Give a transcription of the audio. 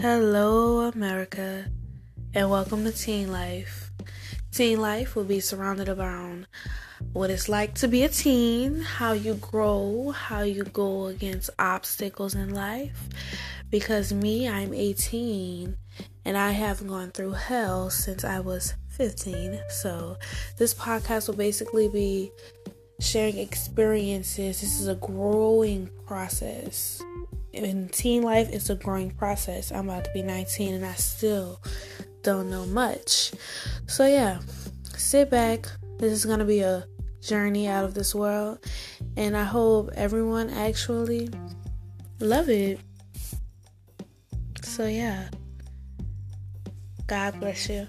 Hello, America, and welcome to Teen Life. Teen Life will be surrounded around what it's like to be a teen, how you grow, how you go against obstacles in life. Because me, I'm 18 and I have gone through hell since I was 15. So, this podcast will basically be sharing experiences. This is a growing process in teen life, it's a growing process. I'm about to be 19 and I still don't know much. So, yeah, sit back. This is going to be a journey out of this world, and I hope everyone actually love it. So, yeah, God bless you.